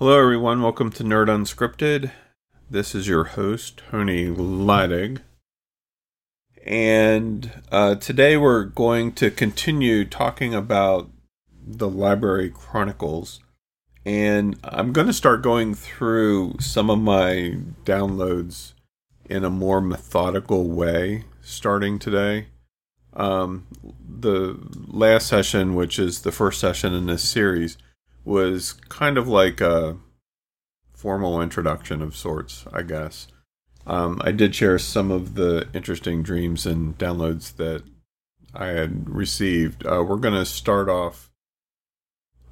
Hello, everyone. Welcome to Nerd Unscripted. This is your host, Tony Leidig. And uh, today we're going to continue talking about the Library Chronicles. And I'm going to start going through some of my downloads in a more methodical way starting today. Um, the last session, which is the first session in this series, was kind of like a formal introduction of sorts, I guess. Um, I did share some of the interesting dreams and downloads that I had received. Uh, we're going to start off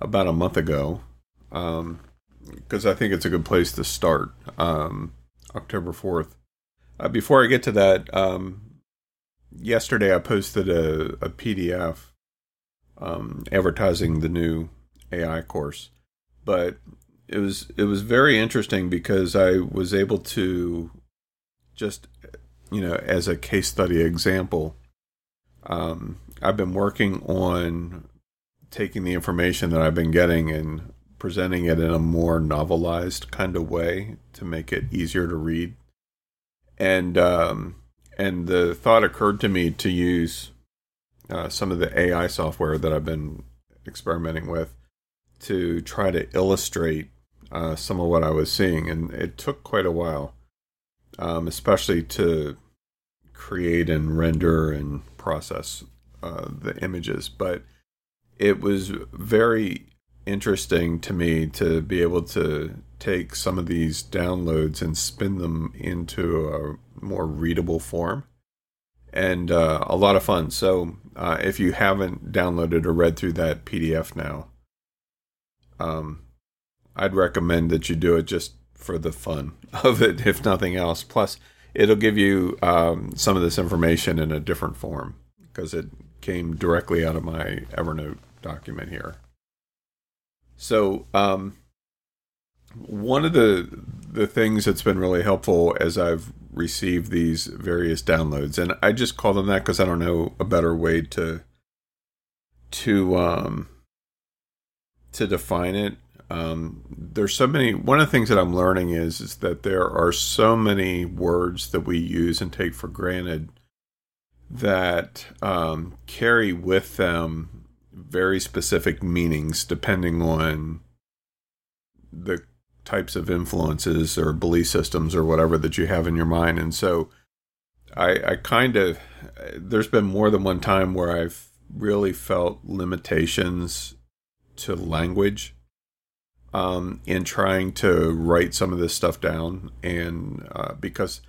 about a month ago because um, I think it's a good place to start. Um, October 4th. Uh, before I get to that, um, yesterday I posted a, a PDF um, advertising the new AI course, but it was it was very interesting because I was able to just you know as a case study example. Um, I've been working on taking the information that I've been getting and presenting it in a more novelized kind of way to make it easier to read. And um, and the thought occurred to me to use uh, some of the AI software that I've been experimenting with to try to illustrate uh, some of what I was seeing, and it took quite a while, um, especially to create and render and process uh, the images. But it was very interesting to me to be able to take some of these downloads and spin them into a more readable form and uh, a lot of fun. So, uh, if you haven't downloaded or read through that PDF now, um, I'd recommend that you do it just for the fun of it, if nothing else. Plus, it'll give you um, some of this information in a different form because it came directly out of my Evernote document here. So, um, one of the the things that's been really helpful as I've received these various downloads, and I just call them that because I don't know a better way to to um, to define it. Um, there's so many. One of the things that I'm learning is is that there are so many words that we use and take for granted that um, carry with them very specific meanings depending on the types of influences or belief systems or whatever that you have in your mind. And so I, I kind of, there's been more than one time where I've really felt limitations to language um, in trying to write some of this stuff down. And uh, because,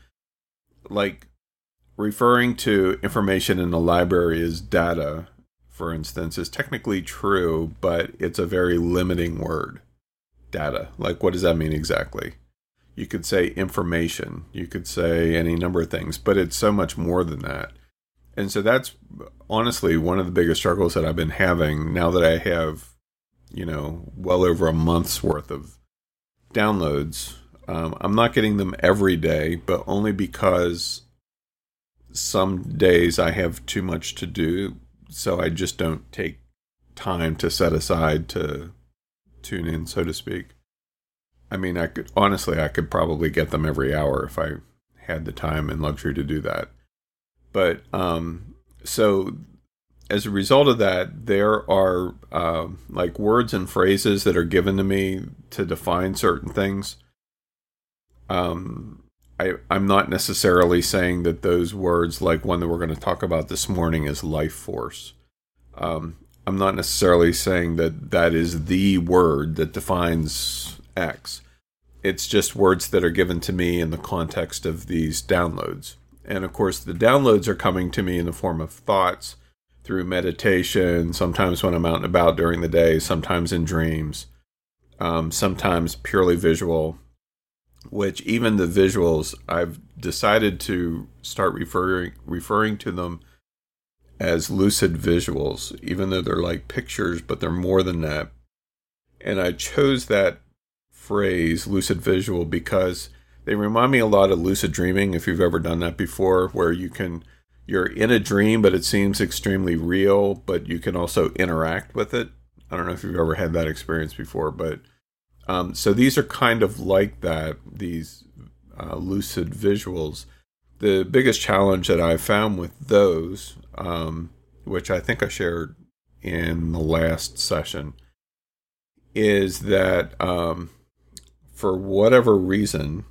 like, referring to information in the library as data for instance, is technically true, but it's a very limiting word. Data. Like, what does that mean exactly? You could say information, you could say any number of things, but it's so much more than that. And so that's honestly one of the biggest struggles that I've been having now that I have, you know, well over a month's worth of downloads. Um, I'm not getting them every day, but only because some days I have too much to do so I just don't take time to set aside to tune in, so to speak. I mean, I could honestly, I could probably get them every hour if I had the time and luxury to do that. But um, so as a result of that, there are uh, like words and phrases that are given to me to define certain things. Um, I, I'm not necessarily saying that those words, like one that we're going to talk about this morning, is life force. Um, I'm not necessarily saying that that is the word that defines X. It's just words that are given to me in the context of these downloads. And of course, the downloads are coming to me in the form of thoughts through meditation, sometimes when I'm out and about during the day, sometimes in dreams, um, sometimes purely visual which even the visuals I've decided to start referring referring to them as lucid visuals, even though they're like pictures, but they're more than that. And I chose that phrase, lucid visual, because they remind me a lot of lucid dreaming, if you've ever done that before, where you can you're in a dream, but it seems extremely real, but you can also interact with it. I don't know if you've ever had that experience before, but Um, so these are kind of like that, these uh, lucid visuals. The biggest challenge that I found with those, um, which I think I shared in the last session, is that um, for whatever reason,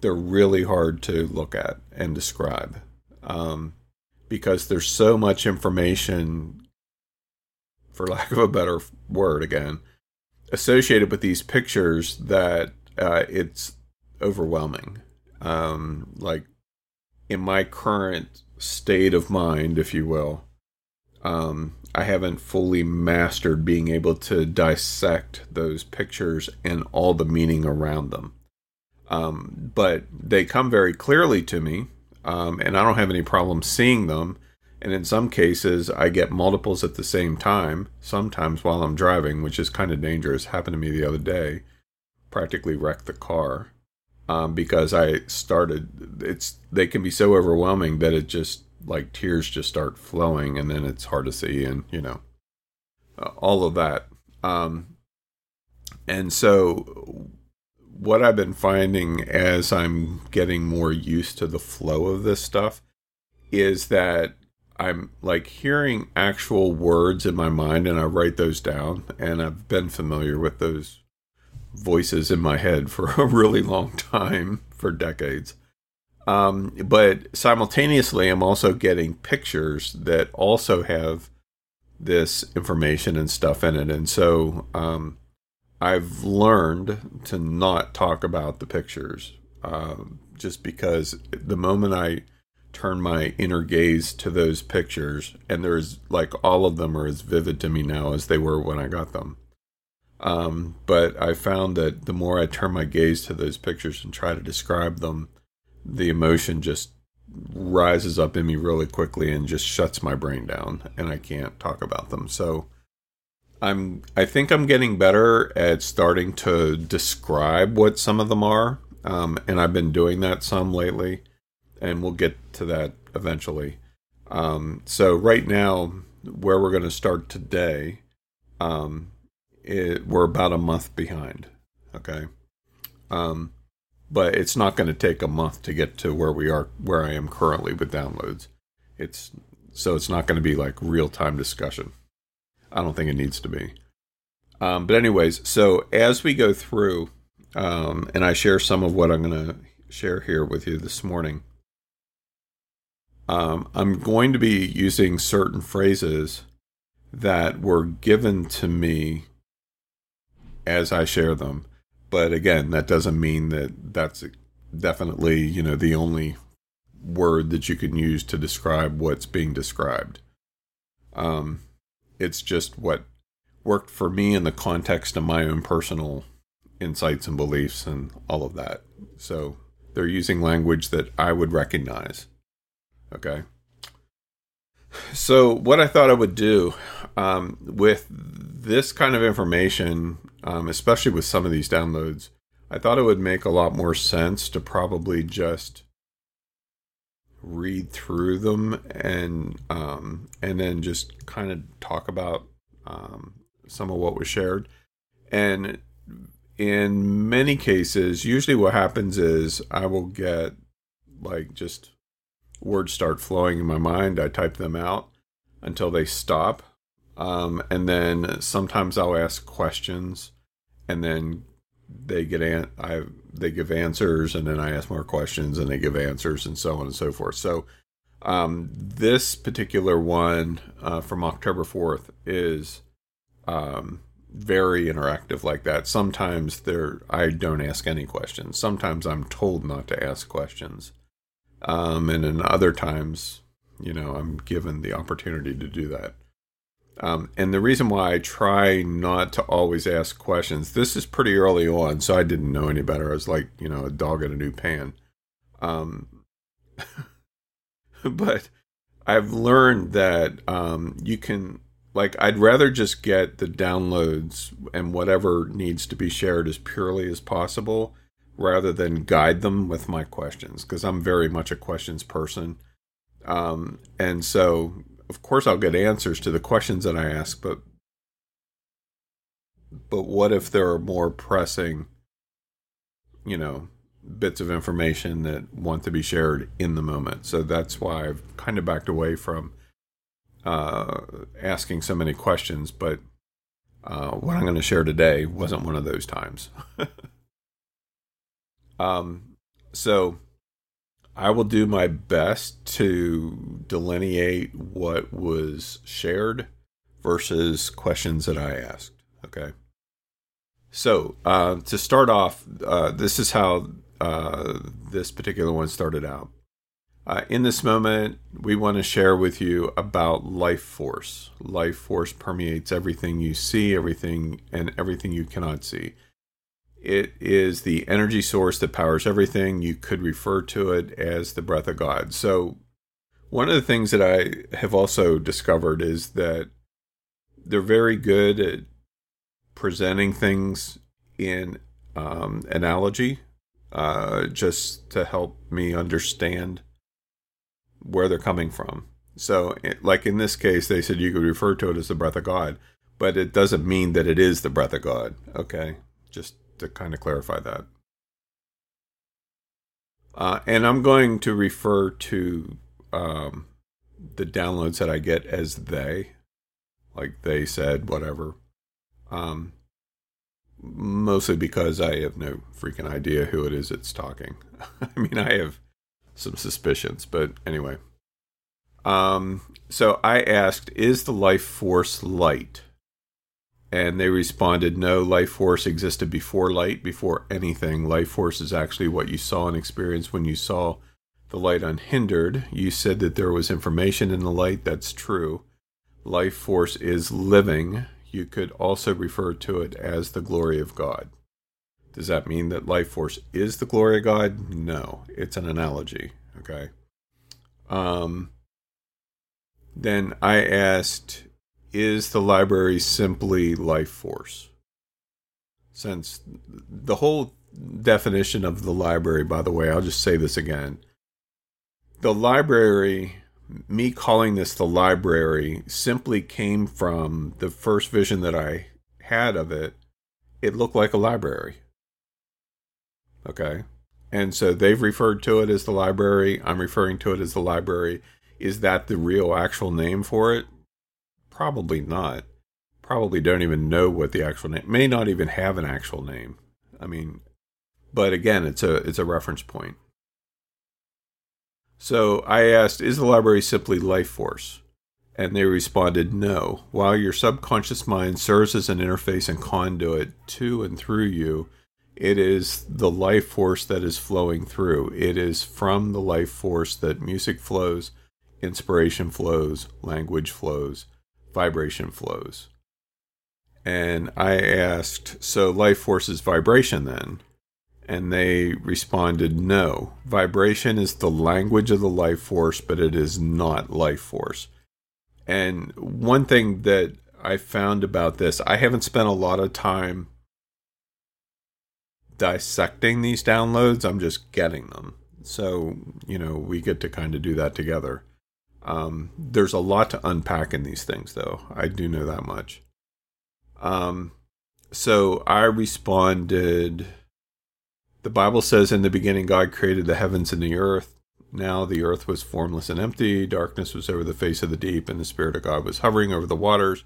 they're really hard to look at and describe um, because there's so much information, for lack of a better word, again, associated with these pictures that uh, it's overwhelming. Um, like in my current state of mind, if you will, um, I haven't fully mastered being able to dissect those pictures and all the meaning around them. Um, but they come very clearly to me, um, and I don't have any problem seeing them. And in some cases, I get multiples at the same time, sometimes while I'm driving, which is kind of dangerous. Happened to me the other day. Practically wrecked the car um, because I started. It's they can be so overwhelming that it just like tears just start flowing, and then it's hard to see, and you know, uh, all of that. Um, and so what I've been finding as I'm getting more used to the flow of this stuff is that I'm like hearing actual words in my mind and I write those down and I've been familiar with those voices in my head for a really long time for decades. Um, but simultaneously, I'm also getting pictures that also have this information and stuff in it. And so, um, I've learned to not talk about the pictures um, just because the moment I turn my inner gaze to those pictures, and there's like all of them are as vivid to me now as they were when I got them. Um, but I found that the more I turn my gaze to those pictures and try to describe them, the emotion just rises up in me really quickly and just shuts my brain down, and I can't talk about them. So, I'm I think I'm getting better at starting to describe what some of them are, um, and I've been doing that some lately, and we'll get to that eventually. Um, so right now, where we're going to start today, um, it, we're about a month behind. Okay, um, but it's not going to take a month to get to where we are, where I am currently with downloads. It's so it's not going to be like real time discussion. I don't think it needs to be. Um, but anyways, so as we go through, um, and I share some of what I'm going to share here with you this morning, um, I'm going to be using certain phrases that were given to me as I share them. But again, that doesn't mean that that's definitely, you know, the only word that you can use to describe what's being described. Um, it's just what worked for me in the context of my own personal insights and beliefs and all of that. So they're using language that I would recognize. Okay. So, what I thought I would do um, with this kind of information, um, especially with some of these downloads, I thought it would make a lot more sense to probably just read through them and um, and then just kind of talk about um, some of what was shared. And in many cases, usually what happens is I will get like just words start flowing in my mind. I type them out until they stop. Um, and then sometimes I'll ask questions and then they get an- I they give answers and then I ask more questions and they give answers and so on and so forth. So um, this particular one uh, from October 4th is um, very interactive like that. Sometimes there I don't ask any questions. Sometimes I'm told not to ask questions. Um, and in other times, you know, I'm given the opportunity to do that. Um, and the reason why I try not to always ask questions, this is pretty early on, so I didn't know any better. I was like, you know, a dog in a new pan. Um, but I've learned that um, you can, like, I'd rather just get the downloads and whatever needs to be shared as purely as possible rather than guide them with my questions because I'm very much a questions person. Um, and so of course I'll get answers to the questions that I ask, but but what if there are more pressing, you know, bits of information that want to be shared in the moment? So that's why I've kind of backed away from uh, asking so many questions. But uh, what I'm going to share today wasn't one of those times. um, so I will do my best to delineate what was shared versus questions that I asked. Okay. So uh, to start off, uh, this is how uh, this particular one started out. Uh, in this moment, we want to share with you about life force. Life force permeates everything you see, everything, and everything you cannot see. It is the energy source that powers everything. You could refer to it as the breath of God. So, one of the things that I have also discovered is that they're very good at presenting things in um, analogy, uh, just to help me understand where they're coming from. So, like in this case, they said you could refer to it as the breath of God, but it doesn't mean that it is the breath of God. Okay, just to kind of clarify that. Uh, and I'm going to refer to um, the downloads that I get as they, like they said, whatever. Um, mostly because I have no freaking idea who it is that's talking. I mean, I have some suspicions, but anyway. Um, so I asked, is the life force light? And they responded, no, life force existed before light, before anything. Life force is actually what you saw and experienced when you saw the light unhindered. You said that there was information in the light. That's true. Life force is living. You could also refer to it as the glory of God. Does that mean that life force is the glory of God? No, it's an analogy. Okay. Um, then I asked, is the library simply life force? Since the whole definition of the library, by the way, I'll just say this again. The library, me calling this the library, simply came from the first vision that I had of it. It looked like a library. Okay. And so they've referred to it as the library. I'm referring to it as the library. Is that the real actual name for it? Probably not. Probably don't even know what the actual name may not even have an actual name. I mean, but again, it's a it's a reference point. So I asked, is the library simply life force? And they responded, no. While your subconscious mind serves as an interface and conduit to and through you, it is the life force that is flowing through. It is from the life force that music flows, inspiration flows, language flows, vibration flows. And I asked, so life force is vibration then? And they responded, no. Vibration is the language of the life force, but it is not life force. And one thing that I found about this, I haven't spent a lot of time dissecting these downloads, I'm just getting them. So, you know, we get to kind of do that together. Um, there's a lot to unpack in these things, though. I do know that much. Um, so I responded The Bible says, In the beginning, God created the heavens and the earth. Now the earth was formless and empty, darkness was over the face of the deep, and the Spirit of God was hovering over the waters.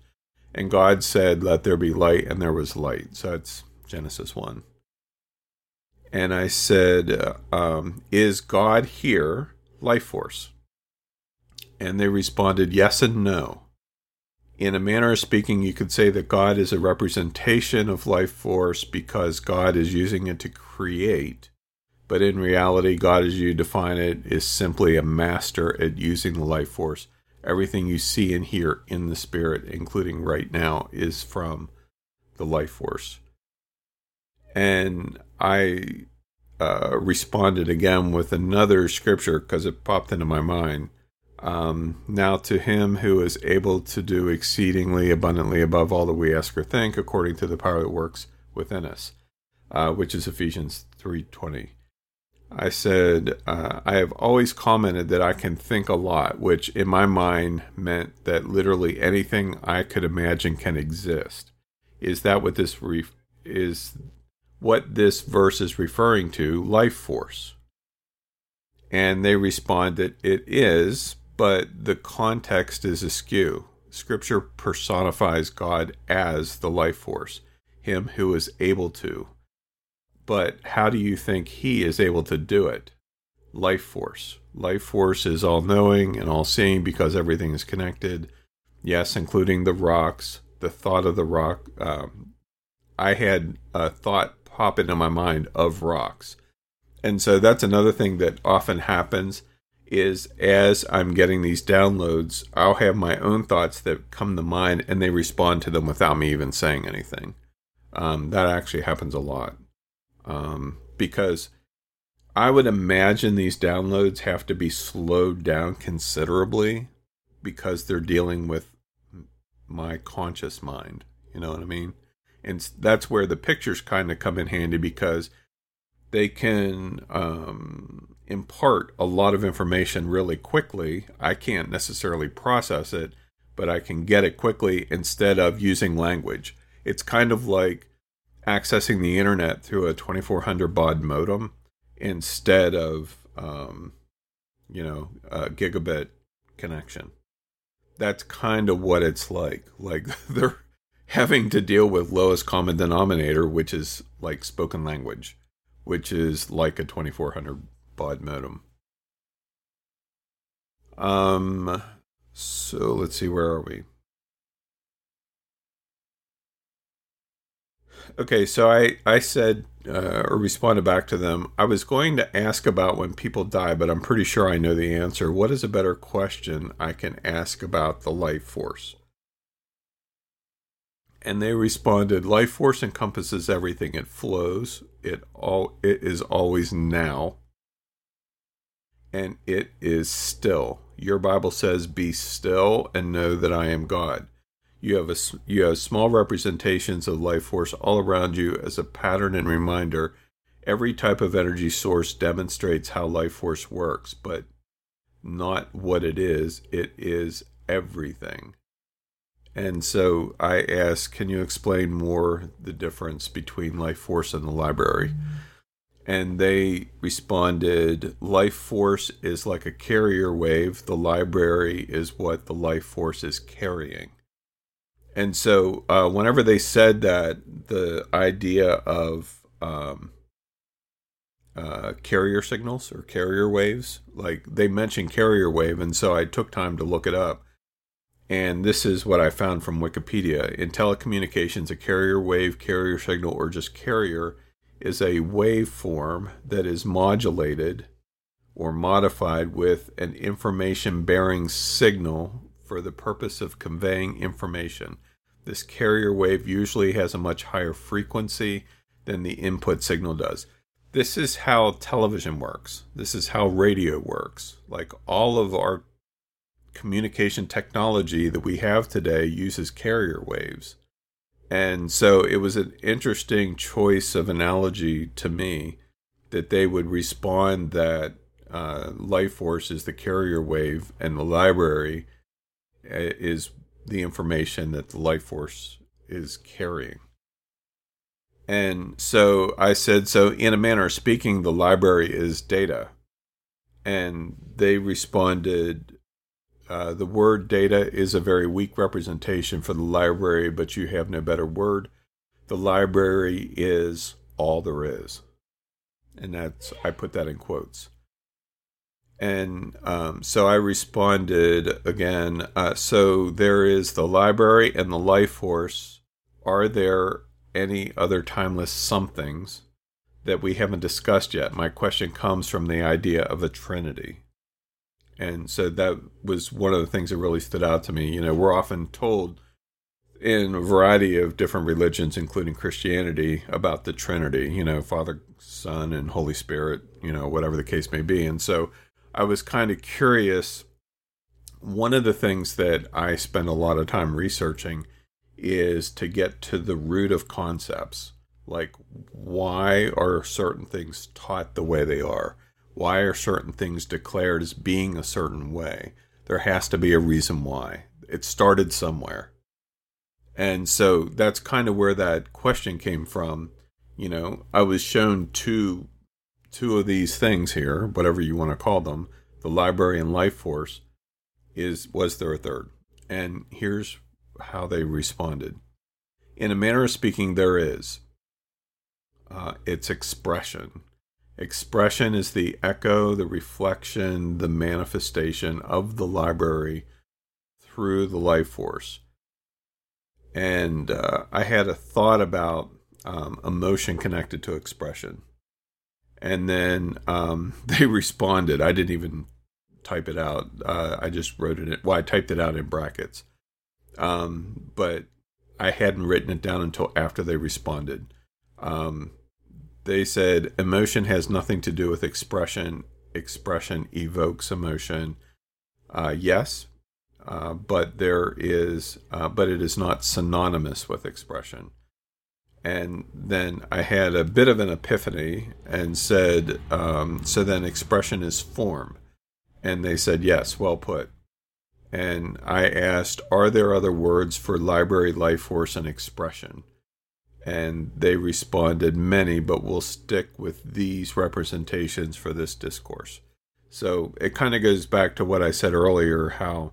And God said, Let there be light, and there was light. So that's Genesis 1. And I said, um, Is God here life force? And they responded yes and no. In a manner of speaking, you could say that God is a representation of life force because God is using it to create. But in reality, God, as you define it, is simply a master at using the life force. Everything you see and hear in the spirit, including right now, is from the life force. And I uh, responded again with another scripture because it popped into my mind. Um, now to him who is able to do exceedingly abundantly above all that we ask or think, according to the power that works within us, uh, which is Ephesians three twenty. I said uh, I have always commented that I can think a lot, which in my mind meant that literally anything I could imagine can exist. is that what this re- is what this verse is referring to, life force? And they respond that it is, but the context is askew. Scripture personifies God as the life force, him who is able to. But how do you think he is able to do it? Life force. Life force is all knowing and all seeing because everything is connected. Yes, including the rocks, the thought of the rock. Um, I had a thought pop into my mind of rocks. And so that's another thing that often happens is as I'm getting these downloads, I'll have my own thoughts that come to mind and they respond to them without me even saying anything. Um, that actually happens a lot. Um, because I would imagine these downloads have to be slowed down considerably because they're dealing with my conscious mind. You know what I mean? And that's where the pictures kind of come in handy because they can um, impart a lot of information really quickly. I can't necessarily process it, but I can get it quickly instead of using language. It's kind of like accessing the internet through a 2400 baud modem instead of, um, you know, a gigabit connection that's kind of what it's like. Like they're having to deal with lowest common denominator, which is like spoken language, which is like a 2400 baud modem. Um, so let's see, where are we? Okay, so I I said uh, or responded back to them. I was going to ask about when people die, but I'm pretty sure I know the answer. What is a better question I can ask about the life force? And they responded, life force encompasses everything. It flows. It all it is always now. And it is still. Your Bible says, "Be still and know that I am God." You have a you have small representations of life force all around you as a pattern and reminder. Every type of energy source demonstrates how life force works, but not what it is. It is everything. And so I ask, can you explain more the difference between life force and the library? And they responded, life force is like a carrier wave. The library is what the life force is carrying. And so, uh, whenever they said that, the idea of um, uh, carrier signals or carrier waves, like they mentioned carrier wave, and so I took time to look it up. And this is what I found from Wikipedia. In telecommunications, a carrier wave, carrier signal, or just carrier is a waveform that is modulated or modified with an information bearing signal for the purpose of conveying information. This carrier wave usually has a much higher frequency than the input signal does. This is how television works. This is how radio works. Like all of our communication technology that we have today uses carrier waves. And so it was an interesting choice of analogy to me that they would respond that uh, life force is the carrier wave and the library is the information that the life force is carrying. And so I said, so in a manner of speaking, the library is data. And they responded, uh, the word data is a very weak representation for the library, but you have no better word. The library is all there is. And that's, I put that in quotes. And um, so I responded again. Uh, so there is the library and the life force. Are there any other timeless somethings that we haven't discussed yet? My question comes from the idea of a trinity. And so that was one of the things that really stood out to me. You know, we're often told in a variety of different religions, including Christianity, about the Trinity, you know, Father, Son, and Holy Spirit, you know, whatever the case may be. And so I was kind of curious. One of the things that I spend a lot of time researching is to get to the root of concepts. Like, why are certain things taught the way they are? Why are certain things declared as being a certain way? There has to be a reason why. It started somewhere. And so that's kind of where that question came from. You know, I was shown two two of these things here, whatever you want to call them, the library and life force, is was there a third? And here's how they responded. In a manner of speaking, there is. Uh, it's expression. Expression is the echo, the reflection, the manifestation of the library through the life force. And uh, I had a thought about um, emotion connected to expression. And then um, they responded. I didn't even type it out. Uh, I just wrote it. Well, I typed it out in brackets. Um, but I hadn't written it down until after they responded. Um, they said emotion has nothing to do with expression. Expression evokes emotion. Uh, yes, uh, but there is, uh, but it is not synonymous with expression. And then I had a bit of an epiphany and said, um, so then expression is form. And they said, yes, well put. And I asked, are there other words for library, life force, and expression? And they responded, many, but we'll stick with these representations for this discourse. So it kind of goes back to what I said earlier how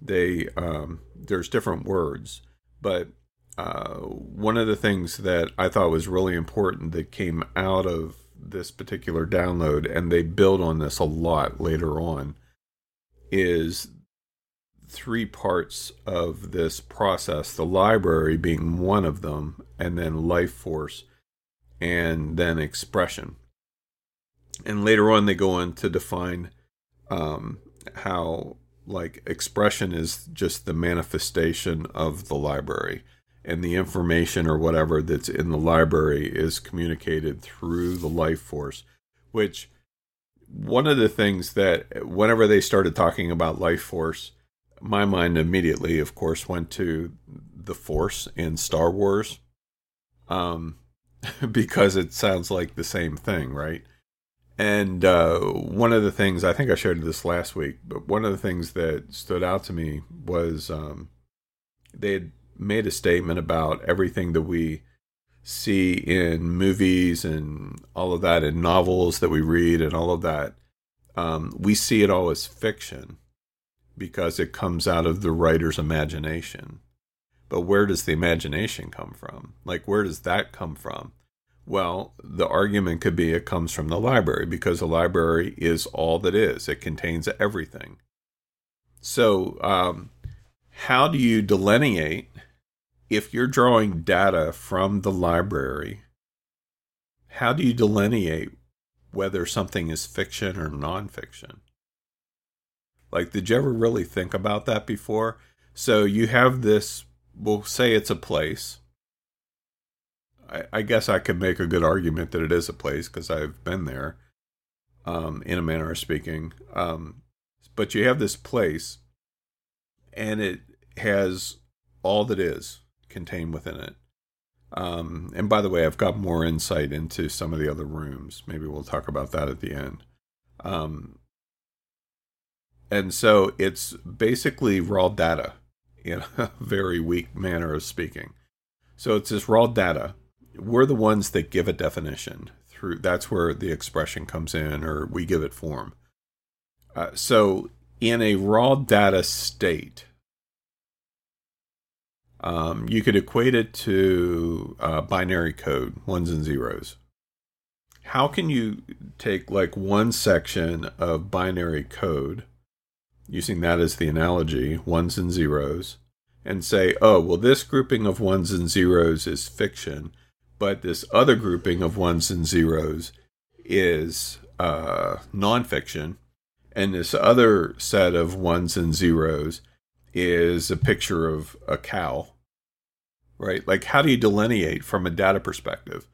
they, um, there's different words, but uh, one of the things that I thought was really important that came out of this particular download, and they build on this a lot later on, is three parts of this process the library being one of them, and then life force, and then expression. And later on, they go on to define um, how, like, expression is just the manifestation of the library, and the information or whatever that's in the library is communicated through the life force, which one of the things that whenever they started talking about life force my mind immediately, of course, went to the Force in Star Wars, um, because it sounds like the same thing, right? And uh, one of the things I think I shared this last week, but one of the things that stood out to me was um, they had made a statement about everything that we see in movies and all of that, in novels that we read and all of that. Um, we see it all as fiction because it comes out of the writer's imagination. But where does the imagination come from? Like, where does that come from? Well, the argument could be it comes from the library because the library is all that is, it contains everything. So, um, how do you delineate if you're drawing data from the library? How do you delineate whether something is fiction or nonfiction? Like, did you ever really think about that before? So you have this, we'll say it's a place. I, I guess I could make a good argument that it is a place because I've been there, um, in a manner of speaking. Um, but you have this place, and it has all that is contained within it. Um, and by the way, I've got more insight into some of the other rooms. Maybe we'll talk about that at the end. Um, and so it's basically raw data in a very weak manner of speaking. So it's this raw data. We're the ones that give a definition through that's where the expression comes in or we give it form. Uh, so in a raw data state, um, you could equate it to uh, binary code, ones and zeros. How can you take like one section of binary code using that as the analogy, ones and zeros, and say, oh, well, this grouping of ones and zeros is fiction, but this other grouping of ones and zeros is uh, nonfiction, and this other set of ones and zeros is a picture of a cow, right? Like, how do you delineate from a data perspective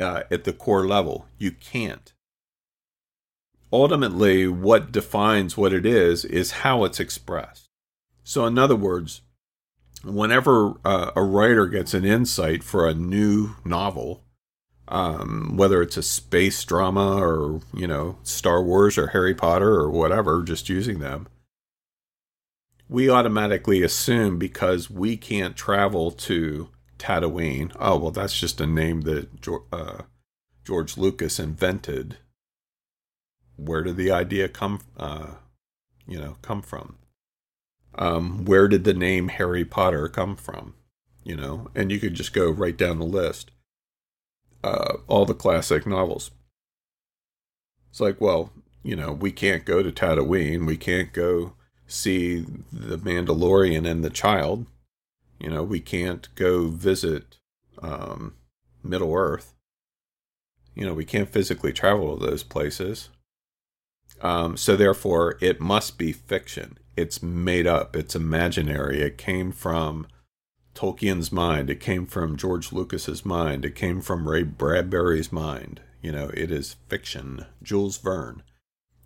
uh, at the core level? You can't ultimately what defines what it is is how it's expressed. So, in other words, whenever uh, a writer gets an insight for a new novel, um, whether it's a space drama or you know Star Wars or Harry Potter or whatever, just using them, we automatically assume because we can't travel to Tatooine. Oh well, that's just a name that uh, George Lucas invented. Where did the idea come? Uh, you know, come from? Um, where did the name Harry Potter come from? You know, and you could just go right down the list. Uh, all the classic novels. It's like, well, you know, we can't go to Tatooine. We can't go see the Mandalorian and the child. You know, we can't go visit um, Middle Earth. You know, we can't physically travel to those places. Um, so therefore, it must be fiction. It's made up. It's imaginary. It came from Tolkien's mind. It came from George Lucas's mind. It came from Ray Bradbury's mind. You know, it is fiction. Jules Verne.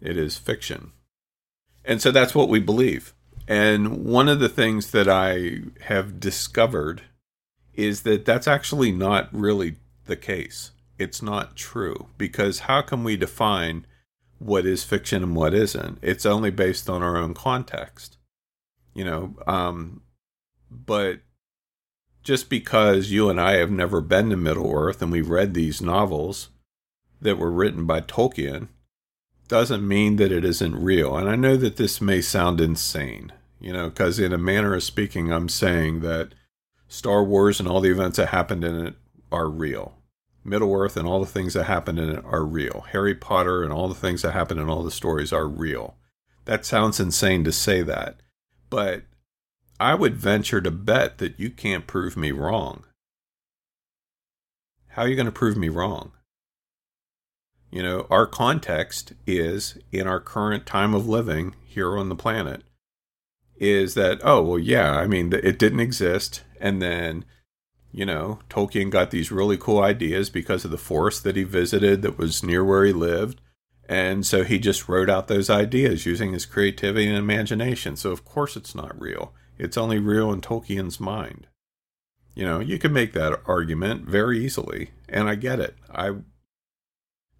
It is fiction. And so that's what we believe. And one of the things that I have discovered is that that's actually not really the case. It's not true because how can we define what is fiction and what isn't? It's only based on our own context, you know. Um, but just because you and I have never been to Middle Earth and we've read these novels that were written by Tolkien doesn't mean that it isn't real. And I know that this may sound insane, you know, because in a manner of speaking, I'm saying that Star Wars and all the events that happened in it are real. Middle Earth and all the things that happen in it are real. Harry Potter and all the things that happen in all the stories are real. That sounds insane to say that, but I would venture to bet that you can't prove me wrong. How are you going to prove me wrong? You know, our context is in our current time of living here on the planet is that, oh, well, yeah, I mean, it didn't exist. And then, you know, Tolkien got these really cool ideas because of the forest that he visited that was near where he lived. And so he just wrote out those ideas using his creativity and imagination. So, of course, it's not real. It's only real in Tolkien's mind. You know, you can make that argument very easily. And I get it. I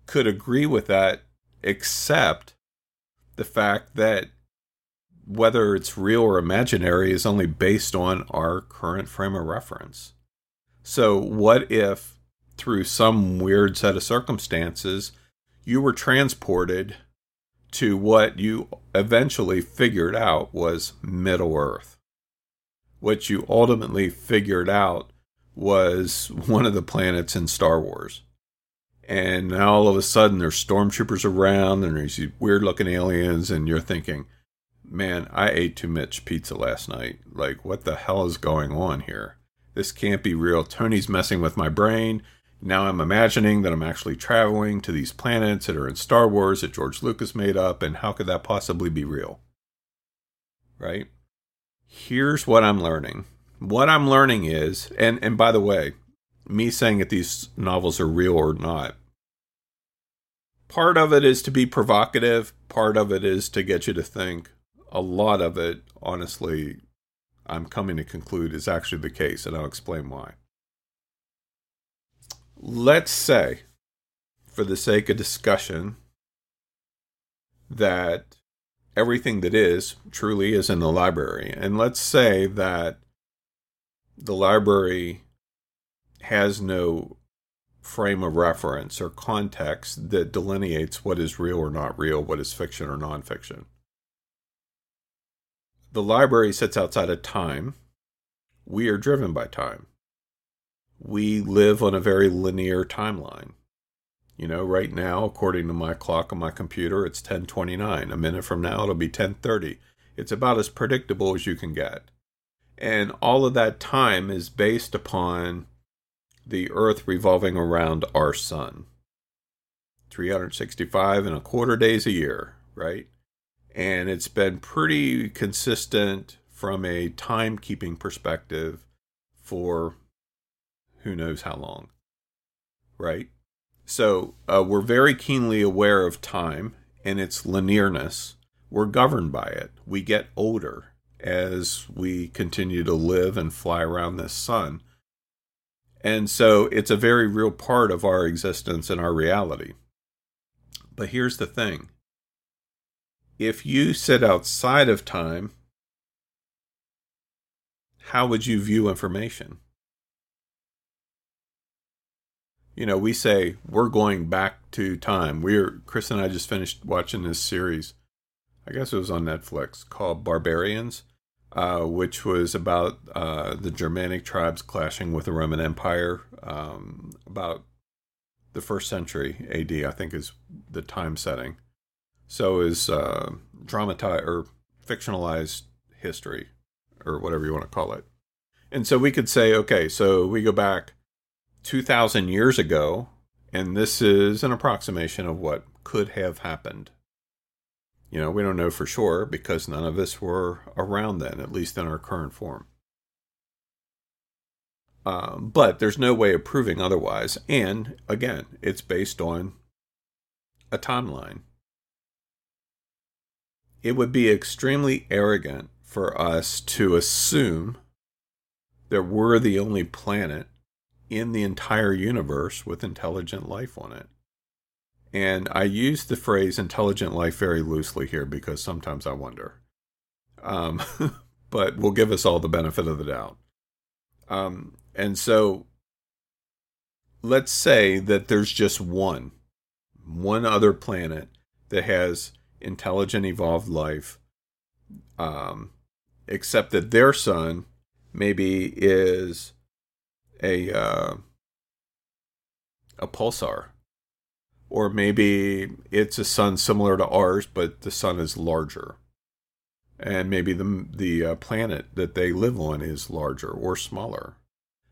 could agree with that, except the fact that whether it's real or imaginary is only based on our current frame of reference. So, what if through some weird set of circumstances you were transported to what you eventually figured out was Middle Earth? What you ultimately figured out was one of the planets in Star Wars. And now all of a sudden there's stormtroopers around and there's these weird looking aliens and you're thinking man i ate too much pizza last night. Like what the hell is going on here this can't be real. Tony's messing with my brain. Now i'm imagining that i'm actually traveling to these planets that are in star wars that george lucas made up and how could that possibly be real? Right? Here's what i'm learning. What i'm learning is and and by the way me saying that these novels are real or not part of it is to be provocative, part of it is to get you to think. A lot of it, honestly, I'm coming to conclude is actually the case, and I'll explain why. Let's say, for the sake of discussion, that everything that is truly is in the library. And let's say that the library has no frame of reference or context that delineates what is real or not real, what is fiction or nonfiction. The library sits outside of time. We are driven by time. We live on a very linear timeline. You know, right now, according to my clock on my computer, it's 1029. A minute from now, it'll be 1030. It's about as predictable as you can get. And all of that time is based upon the Earth revolving around our sun. 365 and a quarter days a year, right? And it's been pretty consistent from a timekeeping perspective for who knows how long, right? So uh, we're very keenly aware of time and its linearness. We're governed by it. We get older as we continue to live and fly around this sun. And so it's a very real part of our existence and our reality. But here's the thing if you sit outside of time how would you view information? You know, we say we're going back to time. We're Chris and I just finished watching this series. I guess it was on Netflix called Barbarians, uh, which was about uh, the Germanic tribes clashing with the Roman Empire um, about the first century AD. I think is the time setting. So is uh, dramatized or fictionalized history or whatever you want to call it. And so we could say, okay, so we go back 2,000 years ago, and this is an approximation of what could have happened. You know, we don't know for sure because none of us were around then, at least in our current form. Um, but there's no way of proving otherwise. And again, it's based on a timeline. It would be extremely arrogant for us to assume that we're the only planet in the entire universe with intelligent life on it. And I use the phrase intelligent life very loosely here because sometimes I wonder. Um, but we'll give us all the benefit of the doubt. Um, and so let's say that there's just one, one other planet that has intelligent evolved life um, except that their sun maybe is a uh, a pulsar, or maybe it's a sun similar to ours, but the sun is larger, and maybe the the uh, planet that they live on is larger or smaller,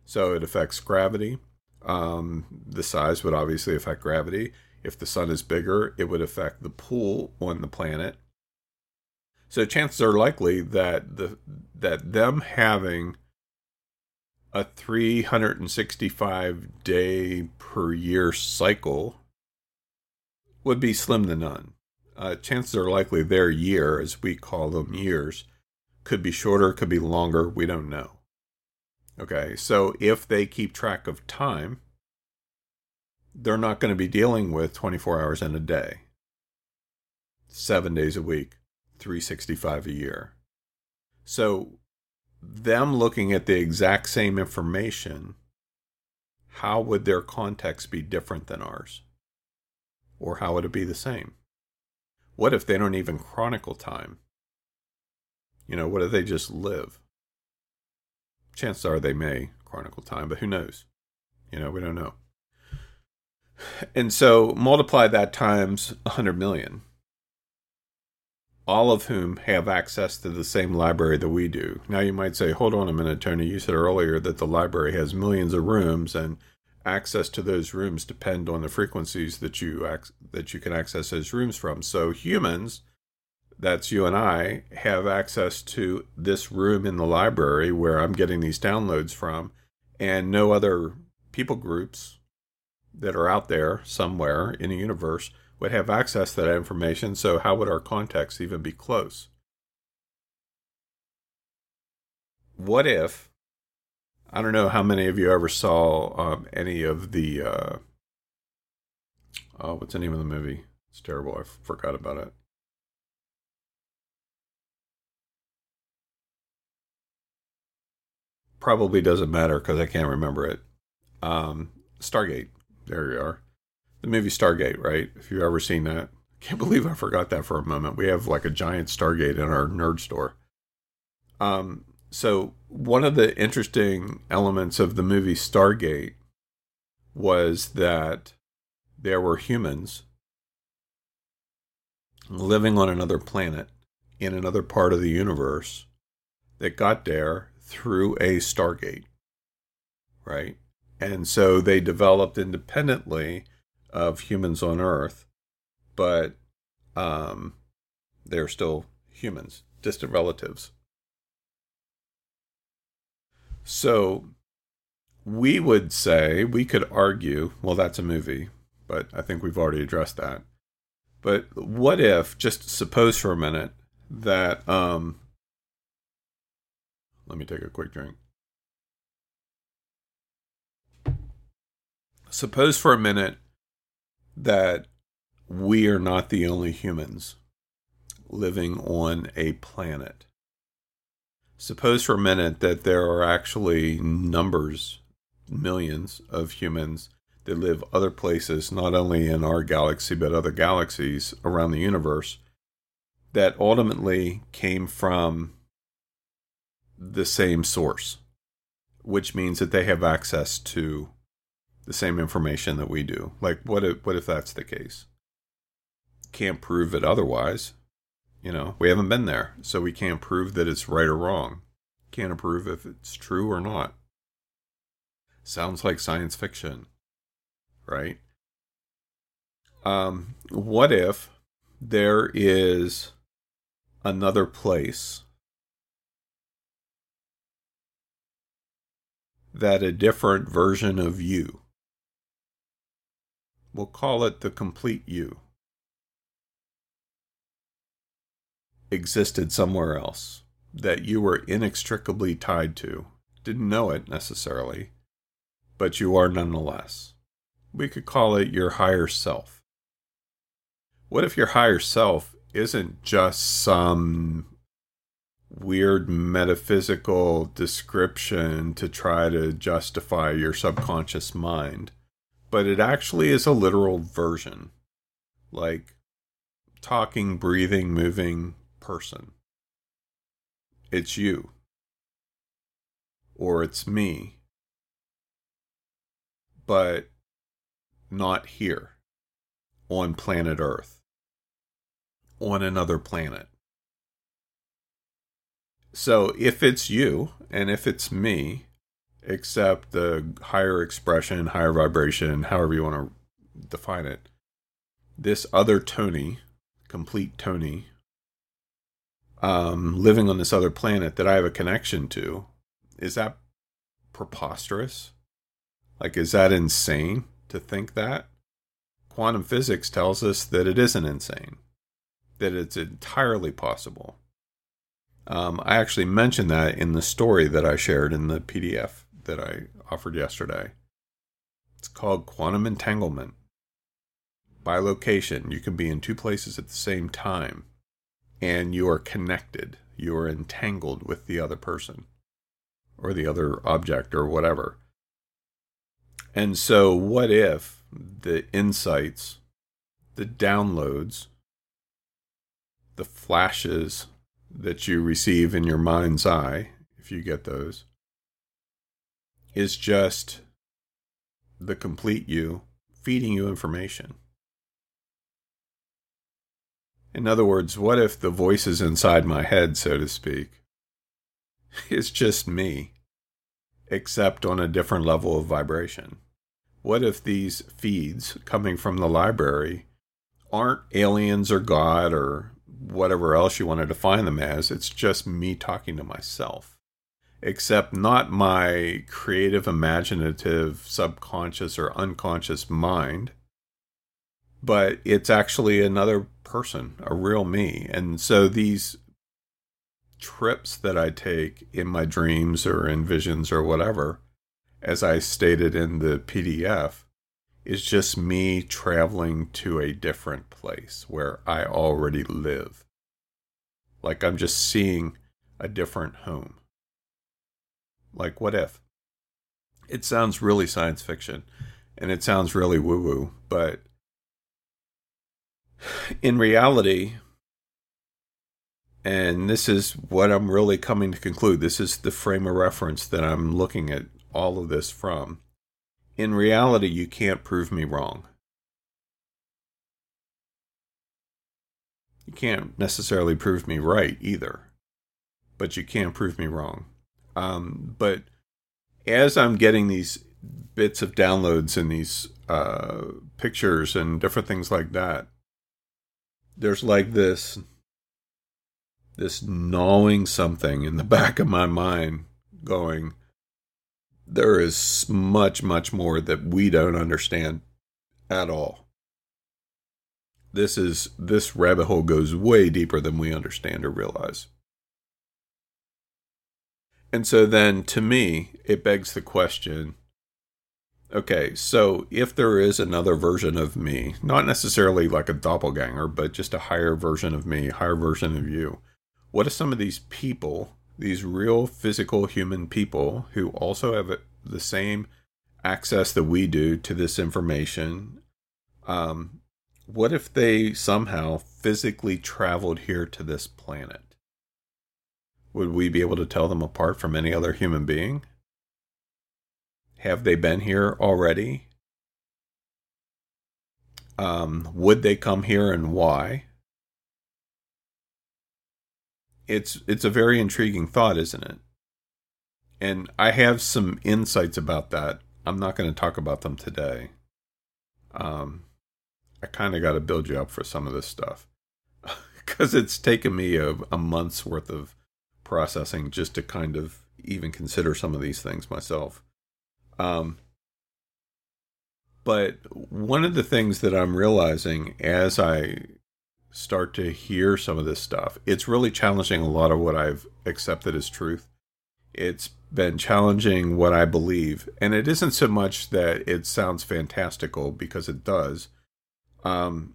so it affects gravity. Um, the size would obviously affect gravity. If the sun is bigger, it would affect the pull on the planet so chances are likely that the that them having a 365 day per year cycle would be slim to none. Uh, chances are likely their year, as we call them years, could be shorter, could be longer. We don't know. Okay, so if they keep track of time, they're not going to be dealing with 24 hours in a day, seven days a week, 365 a year. So, them looking at the exact same information, how would their context be different than ours? Or how would it be the same? What if they don't even chronicle time? You know, what if they just live? Chances are they may chronicle time, but who knows? You know, we don't know. And so multiply that times 100 million all of whom have access to the same library that we do. Now, you might say, hold on a minute, Tony. You said earlier that the library has millions of rooms, and access to those rooms depend on the frequencies that you ac- that you can access those rooms from. So, humans, that's you and I, have access to this room in the library where I'm getting these downloads from, and no other people groups that are out there somewhere in the universe would have access to that information, so how would our context even be close? What if, I don't know how many of you ever saw um, any of the, uh, oh, what's the name of the movie? It's terrible. I forgot about it. Probably doesn't matter because I can't remember it. Um, Stargate. There you are the movie Stargate, right? If you've ever seen that. Can't believe I forgot that for a moment. We have like a giant Stargate in our nerd store. Um, so one of the interesting elements of the movie Stargate was that there were humans living on another planet in another part of the universe that got there through a Stargate, right? And so they developed independently of humans on Earth, but um, they're still humans, distant relatives. So we would say, we could argue, well, that's a movie, but I think we've already addressed that. But what if, just suppose for a minute, that, um, let me take a quick drink. Suppose for a minute that we are not the only humans living on a planet. suppose for a minute that there are actually numbers, millions of humans that live other places, not only in our galaxy, but other galaxies around the universe, that ultimately came from the same source, which means that they have access to the same information that we do. Like, what if, what if that's the case? Can't prove it otherwise. You know, we haven't been there, so we can't prove that it's right or wrong. Can't prove if it's true or not. Sounds like science fiction, right? Um, what if there is another place that a different version of you, we'll call it the complete you, existed somewhere else that you were inextricably tied to. Didn't know it necessarily, but you are nonetheless. We could call it your higher self. What if your higher self isn't just some weird metaphysical description to try to justify your subconscious mind, but it actually is a literal version? Like talking, breathing, moving person. It's you. Or it's me. But not here on planet Earth on another planet. So if it's you and if it's me, except the higher expression, higher vibration, however you want to define it, this other Tony, complete Tony, um, living on this other planet that I have a connection to, is that preposterous? Like, is that insane to think that? Quantum physics tells us that it isn't insane that it's entirely possible. Um, I actually mentioned that in the story that I shared in the PDF that I offered yesterday. It's called Quantum Entanglement. By location, you can be in two places at the same time, and you are connected. You are entangled with the other person or the other object or whatever. And so, what if the insights, the downloads, the flashes that you receive in your mind's eye, if you get those, is just the complete you feeding you information. In other words, what if the voices inside my head, so to speak, is just me, except on a different level of vibration? What if these feeds coming from the library aren't aliens or God or whatever else you want to define them as. It's just me talking to myself, except not my creative, imaginative, subconscious, or unconscious mind, but it's actually another person, a real me. And so these trips that I take in my dreams or in visions or whatever, as I stated in the PDF, is just me traveling to a different place where I already live. Like I'm just seeing a different home. Like, what if? It sounds really science fiction and it sounds really woo woo, but in reality, and this is what I'm really coming to conclude, this is the frame of reference that I'm looking at all of this from in reality, you can't prove me wrong. You can't necessarily prove me right either, but you can prove me wrong. Um, but as I'm getting these bits of downloads and these uh, pictures and different things like that, there's like this this gnawing something in the back of my mind going there is much, much more that we don't understand at all. This is this rabbit hole goes way deeper than we understand or realize. And so then to me, it begs the question okay, so if there is another version of me, not necessarily like a doppelganger, but just a higher version of me, higher version of you, what if some of these people these real physical human people who also have the same access that we do to this information. Um, what if they somehow physically traveled here to this planet? Would we be able to tell them apart from any other human being? Have they been here already? Um, would they come here and why? It's it's a very intriguing thought, isn't it? And I have some insights about that. I'm not going to talk about them today. Um, I kind of got to build you up for some of this stuff because it's taken me a, a month's worth of processing just to kind of even consider some of these things myself. Um, but one of the things that I'm realizing as I start to hear some of this stuff, it's really challenging a lot of what I've accepted as truth. It's been challenging what I believe, and it isn't so much that it sounds fantastical because it does. Um,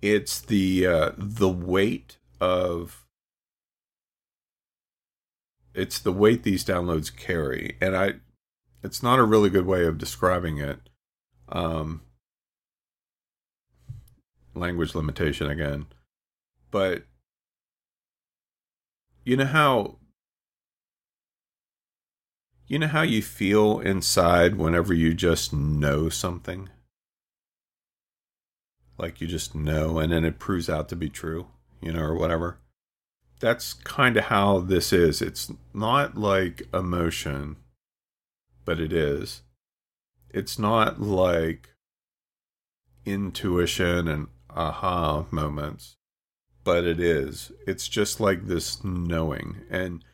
it's the uh, the weight of it's the weight these downloads carry, and I it's not a really good way of describing it. Um, language limitation again, but you know how you know how you feel inside whenever you just know something? Like you just know and then it proves out to be true, you know, or whatever. That's kind of how this is. It's not like emotion, but it is. It's not like intuition and aha moments, but it is. It's just like this knowing. And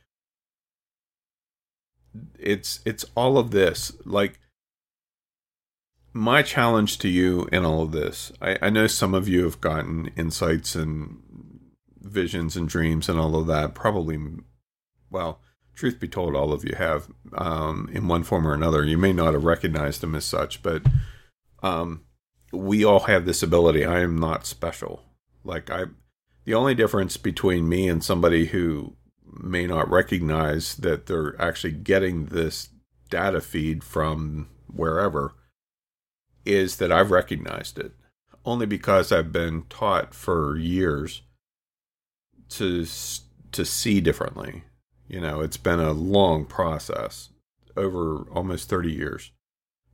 it's it's all of this like my challenge to you in all of this I, I know some of you have gotten insights and visions and dreams and all of that probably well truth be told all of you have um, in one form or another. You may not have recognized them as such but um, we all have this ability. I am not special. Like i the only difference between me and somebody who may not recognize that they're actually getting this data feed from wherever is that I've recognized it. Only because I've been taught for years to to see differently. You know, it's been a long process over almost 30 years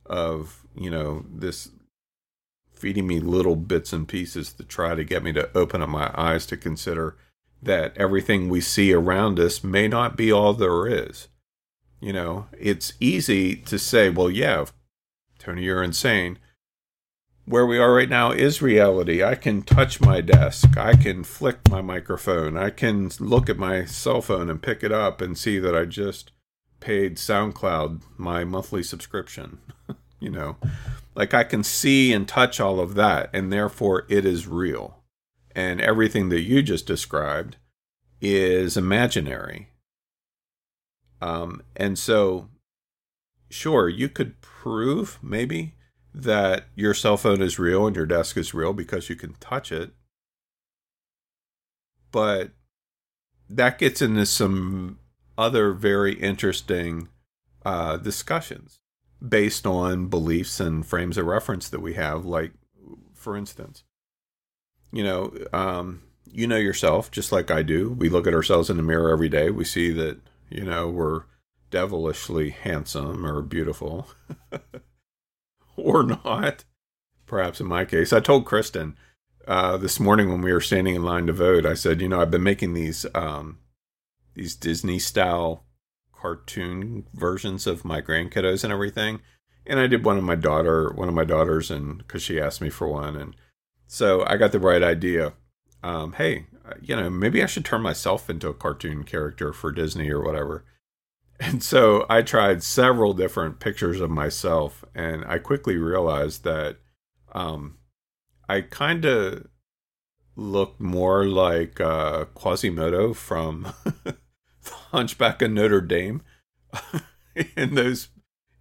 of, you know, this feeding me little bits and pieces to try to get me to open up my eyes to consider that everything we see around us may not be all there is. You know, it's easy to say, well, yeah, Tony, you're insane. Where we are right now is reality. I can touch my desk. I can flick my microphone. I can look at my cell phone and pick it up and see that I just paid SoundCloud my monthly subscription. you know, like I can see and touch all of that, and therefore it is real and everything that you just described is imaginary. Um, and so, sure, you could prove maybe that your cell phone is real and your desk is real because you can touch it. But that gets into some other very interesting uh, discussions based on beliefs and frames of reference that we have. Like, for instance, you know, um, you know yourself just like I do. We look at ourselves in the mirror every day. We see that, you know, we're devilishly handsome or beautiful or not. Perhaps in my case, I told Kristen uh, this morning when we were standing in line to vote, I said, you know, I've been making these um, these Disney style cartoon versions of my grandkiddos and everything. And I did one of my daughter, one of my daughters, and because she asked me for one, and so I got the right idea. Um, hey, you know, maybe I should turn myself into a cartoon character for Disney or whatever. And so I tried several different pictures of myself, and I quickly realized that um, I kind of look more like uh, Quasimodo from Hunchback of Notre Dame in those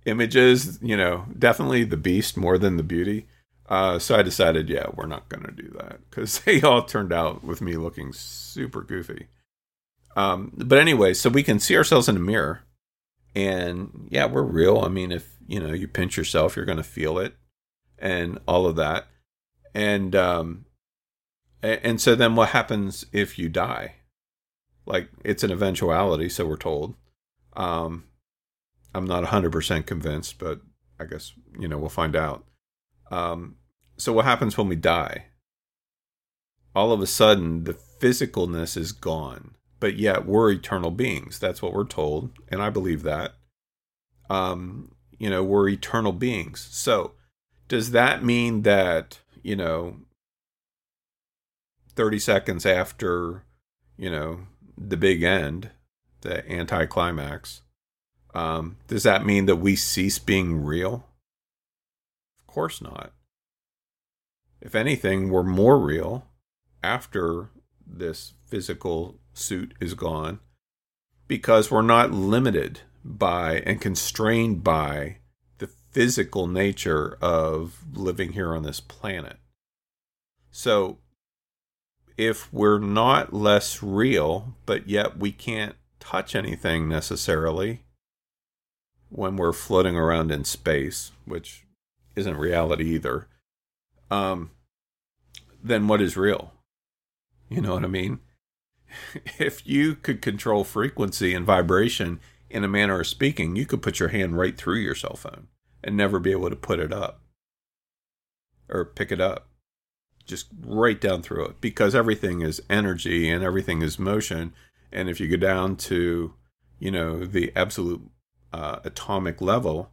images. You know, definitely the Beast more than the Beauty. Uh, so I decided, yeah, we're not going to do that because they all turned out with me looking super goofy. Um, but anyway, so we can see ourselves in a mirror, and yeah, we're real. I mean, if you know you pinch yourself, you're going to feel it, and all of that, and um, and so then what happens if you die? Like it's an eventuality, so we're told. Um, I'm not 100% convinced, but I guess, you know, we'll find out. Um, so, what happens when we die? All of a sudden, the physicalness is gone, but yet we're eternal beings. That's what we're told, and I believe that. Um, you know, we're eternal beings. So, does that mean that, you know, 30 seconds after, you know, the big end, the anticlimax, um, does that mean that we cease being real? Of course not. If anything, we're more real after this physical suit is gone because we're not limited by and constrained by the physical nature of living here on this planet. So, if we're not less real, but yet we can't touch anything necessarily, when we're floating around in space, which isn't reality either, um, then what is real? You know what I mean? if you could control frequency and vibration in a manner of speaking, you could put your hand right through your cell phone and never be able to put it up or pick it up. Just right down through it because everything is energy and everything is motion. And if you go down to, you know, the absolute uh, atomic level,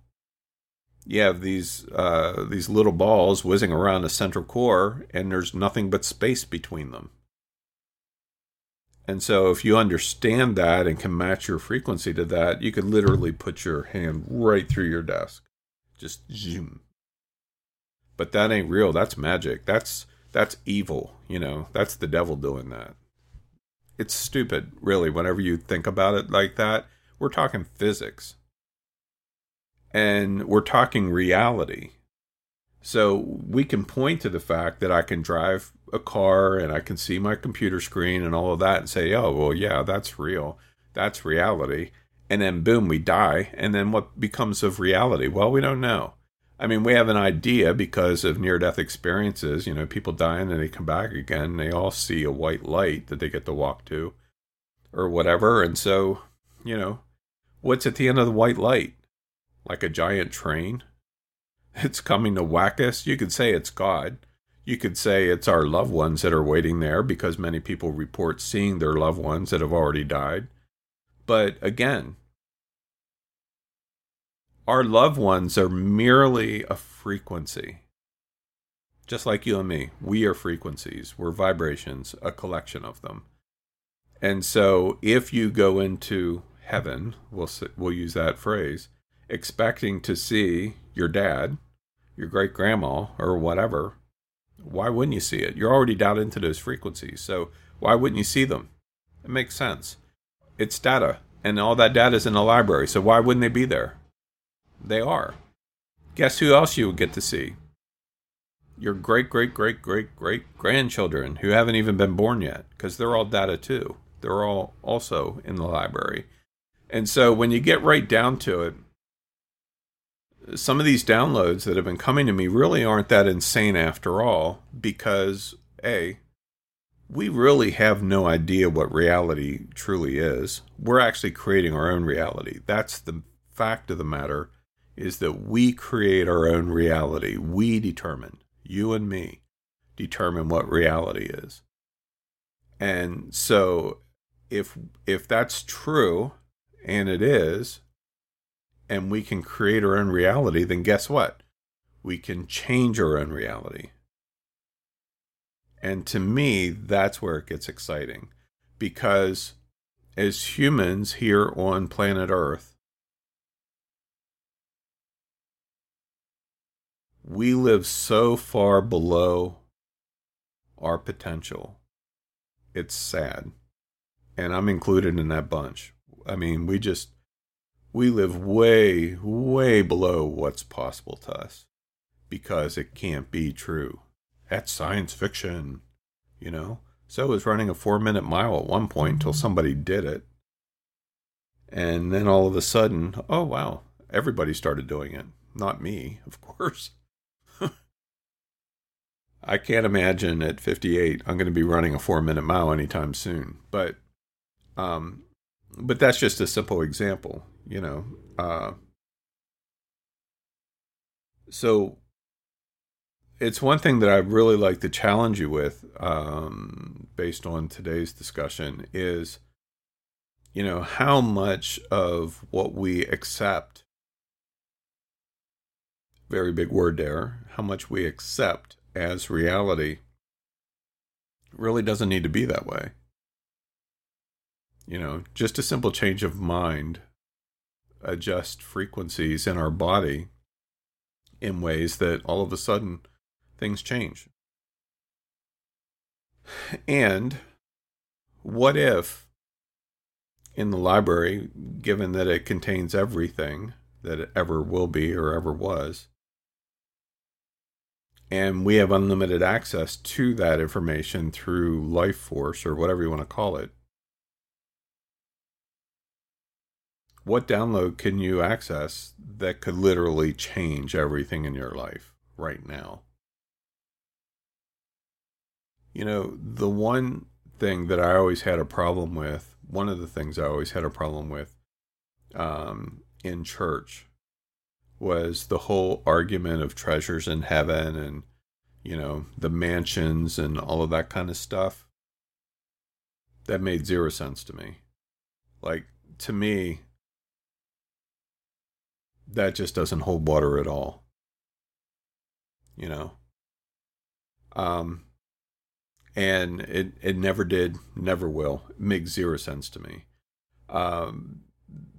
you have these uh, these little balls whizzing around a central core, and there's nothing but space between them. And so, if you understand that and can match your frequency to that, you can literally put your hand right through your desk, just zoom. But that ain't real. That's magic. That's that's evil. You know, that's the devil doing that. It's stupid, really. Whenever you think about it like that, we're talking physics and we're talking reality. So we can point to the fact that I can drive a car and I can see my computer screen and all of that and say, oh, well, yeah, that's real. That's reality. And then boom, we die. And then what becomes of reality? Well, we don't know. I mean, we have an idea because of near death experiences. You know, people die and then they come back again. They all see a white light that they get to walk to or whatever. And so, you know, what's at the end of the white light? like a giant train. It's coming to whack us. You could say it's God. You could say it's our loved ones that are waiting there because many people report seeing their loved ones that have already died. But again, our loved ones are merely a frequency. Just like you and me, we are frequencies, we're vibrations, a collection of them. And so if you go into heaven, we'll, we'll use that phrase, expecting to see your dad, your great grandma, or whatever, why wouldn't you see it? You're already down into those frequencies. So why wouldn't you see them? It makes sense. It's data, and all that data is in the library. So why wouldn't they be there? They are. Guess who else you would get to see? Your great, great, great, great, great grandchildren who haven't even been born yet, because they're all data too. They're all also in the library. And so when you get right down to it, some of these downloads that have been coming to me really aren't that insane after all, because A, we really have no idea what reality truly is. We're actually creating our own reality. That's the fact of the matter is that we create our own reality. We determine, you and me determine what reality is. And so if if that's true and it is, and we can create our own reality, then guess what? We can change our own reality. And to me, that's where it gets exciting because as humans here on planet Earth, we live so far below our potential. It's sad. And I'm included in that bunch. I mean, we just we live way, way below what's possible to us because it can't be true. That's science fiction, you know? So I was running a four minute mile at one point until somebody did it. And then all of a sudden, oh wow, everybody started doing it. Not me, of course. I can't imagine at 58 I'm going to be running a four minute mile anytime soon. But, um, but that's just a simple example, you know. Uh, so it's one thing that I'd really like to challenge you with, um, based on today's discussion, is you know how much of what we accept very big word there how much we accept as reality really doesn't need to be that way you know just a simple change of mind adjust frequencies in our body in ways that all of a sudden things change. And what if in the library, given that it contains everything that it ever will be or ever was, and we have unlimited access to that information through life force or whatever you want to call it. What download can you access that could literally change everything in your life right now? You know, the one thing that I always had a problem with, one of the things I always had a problem with um, in church was the whole argument of treasures in heaven and, you know, the mansions and all of that kind of stuff. That made zero sense to me. Like, to me, that just doesn't hold water at all. You know? Um, and it it never did, never will. It makes zero sense to me. Um,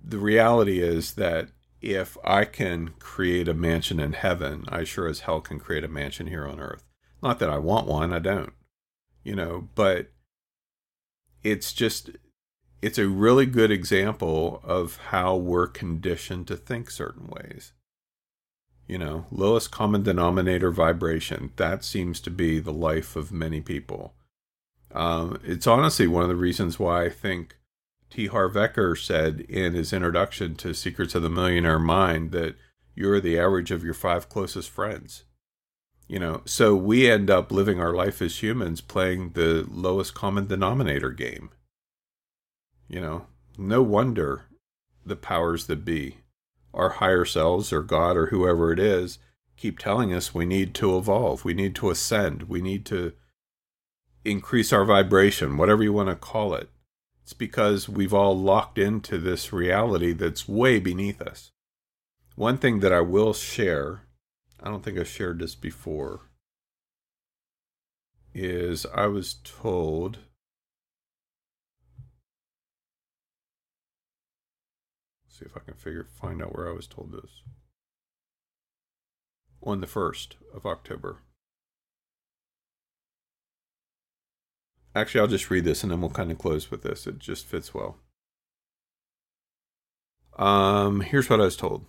the reality is that if I can create a mansion in heaven, I sure as hell can create a mansion here on earth. Not that I want one, I don't. You know, but it's just it's a really good example of how we're conditioned to think certain ways. You know, lowest common denominator vibration. That seems to be the life of many people. Um, it's honestly one of the reasons why I think T. Harv Eker said in his introduction to Secrets of the Millionaire Mind that you're the average of your five closest friends. You know, so we end up living our life as humans playing the lowest common denominator game. You know, no wonder the powers that be our higher selves or God or whoever it is keep telling us we need to evolve, we need to ascend, we need to increase our vibration, whatever you want to call it. It's because we've all locked into this reality that's way beneath us. One thing that I will share, I don't think I've shared this before, is I was told see if I can figure find out where I was told this. On the 1st of October. Actually, I'll just read this and then we'll kind of close with this. It just fits well. Um, here's what I was told.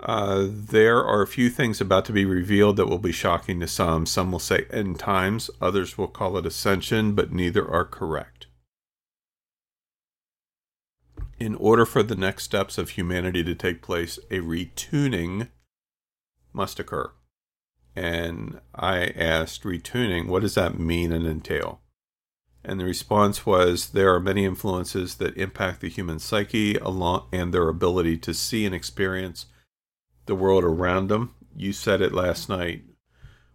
Uh, there are a few things about to be revealed that will be shocking to some. Some will say end times, others will call it ascension, but neither are correct in order for the next steps of humanity to take place, a retuning must occur. And I asked, retuning, what does that mean and entail? And the response was, there are many influences that impact the human psyche along, and their ability to see and experience the world around them. You said it last night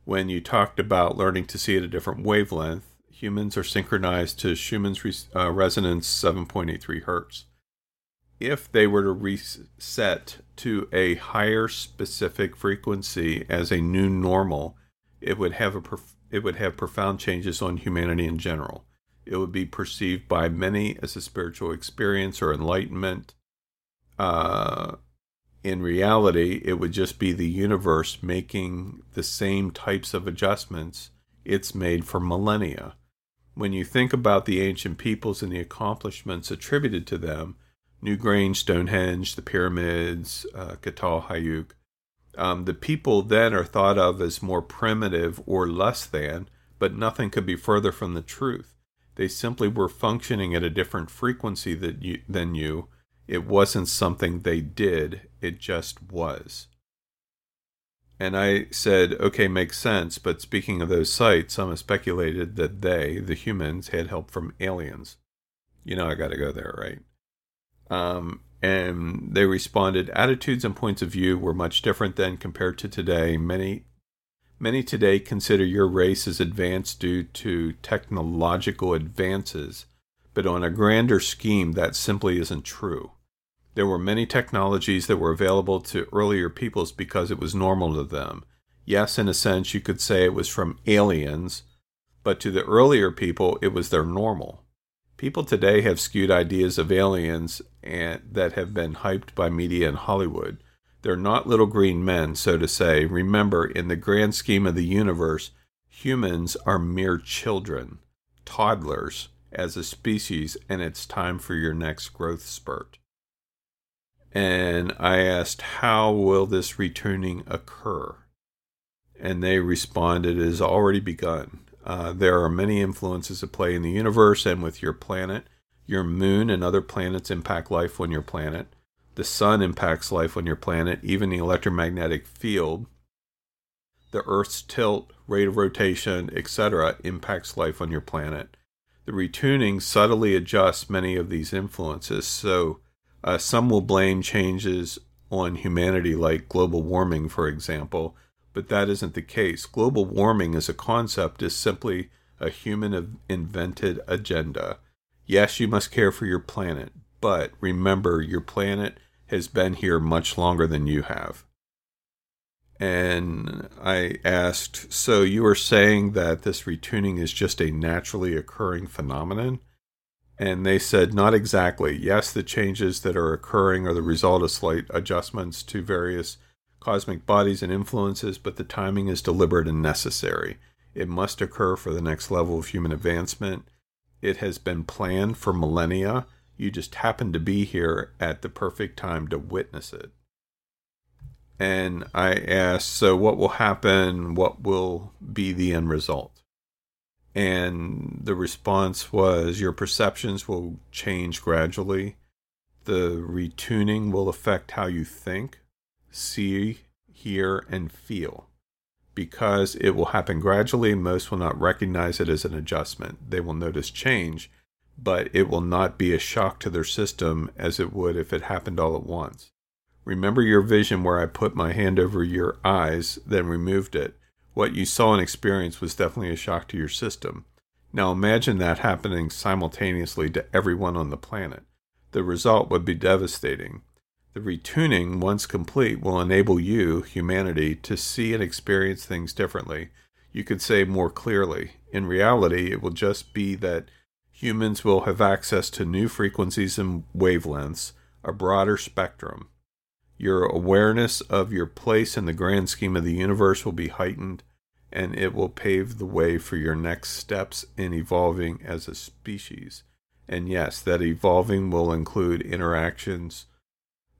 when you talked about learning to see at a different wavelength. Humans are synchronized to Schumann's uh, resonance 7.83 hertz if they were to reset to a higher specific frequency as a new normal, it would have a prof- it would have profound changes on humanity in general. It would be perceived by many as a spiritual experience or enlightenment. Uh, in reality, it would just be the universe making the same types of adjustments it's made for millennia. When you think about the ancient peoples and the accomplishments attributed to them, Newgrange, Stonehenge, the pyramids, uh, Hayuk. Um, the people then are thought of as more primitive or less than, but nothing could be further from the truth. They simply were functioning at a different frequency that you, than you. It wasn't something they did, it just was. And I said, okay, makes sense, but speaking of those sites, some have speculated that they, the humans, had help from aliens. You know, I got to go there, right? Um, and they responded, attitudes and points of view were much different then compared to today. Many, many today consider your race as advanced due to technological advances, but on a grander scheme, that simply isn't true. There were many technologies that were available to earlier peoples because it was normal to them. Yes, in a sense, you could say it was from aliens, but to the earlier people, it was their normal. People today have skewed ideas of aliens and that have been hyped by media and Hollywood. They're not little green men, so to say. Remember, in the grand scheme of the universe, humans are mere children, toddlers, as a species, and it's time for your next growth spurt and I asked, How will this retuning occur? And they responded, It has already begun. Uh, there are many influences at play in the universe and with your planet. Your moon and other planets impact life on your planet. The sun impacts life on your planet, even the electromagnetic field. The Earth's tilt, rate of rotation, etc., impacts life on your planet. The retuning subtly adjusts many of these influences, so uh, some will blame changes on humanity, like global warming, for example, but that isn't the case. Global warming as a concept is simply a human invented agenda. Yes, you must care for your planet, but remember, your planet has been here much longer than you have. And I asked, So you are saying that this retuning is just a naturally occurring phenomenon? And they said, not exactly. Yes, the changes that are occurring are the result of slight adjustments to various cosmic bodies and influences, but the timing is deliberate and necessary. It must occur for the next level of human advancement. It has been planned for millennia. You just happen to be here at the perfect time to witness it. And I asked, so what will happen? What will be the end result? And the response was your perceptions will change gradually. The retuning will affect how you think, see, hear, and feel. Because it will happen gradually, most will not recognize it as an adjustment. They will notice change, but it will not be a shock to their system as it would if it happened all at once. Remember your vision where I put my hand over your eyes, then removed it what you saw and experienced was definitely a shock to your system. Now imagine that happening simultaneously to everyone on the planet. The result would be devastating. The retuning, once complete, will enable you, humanity, to see and experience things differently. You could say more clearly. In reality, it will just be that humans will have access to new frequencies and wavelengths, a broader spectrum. Your awareness of your place in the grand scheme of the universe will be heightened, and it will pave the way for your next steps in evolving as a species. And yes, that evolving will include interactions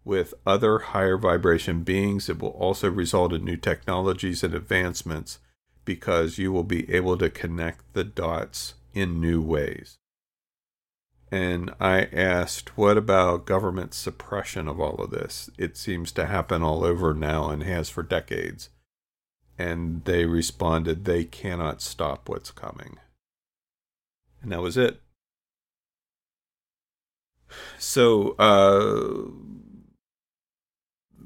with other higher vibration beings. It will also result in new technologies and advancements because you will be able to connect the dots in new ways. And I asked, what about government suppression of all of this? It seems to happen all over now and has for decades. And they responded, they cannot stop what's coming. And that was it. So, uh,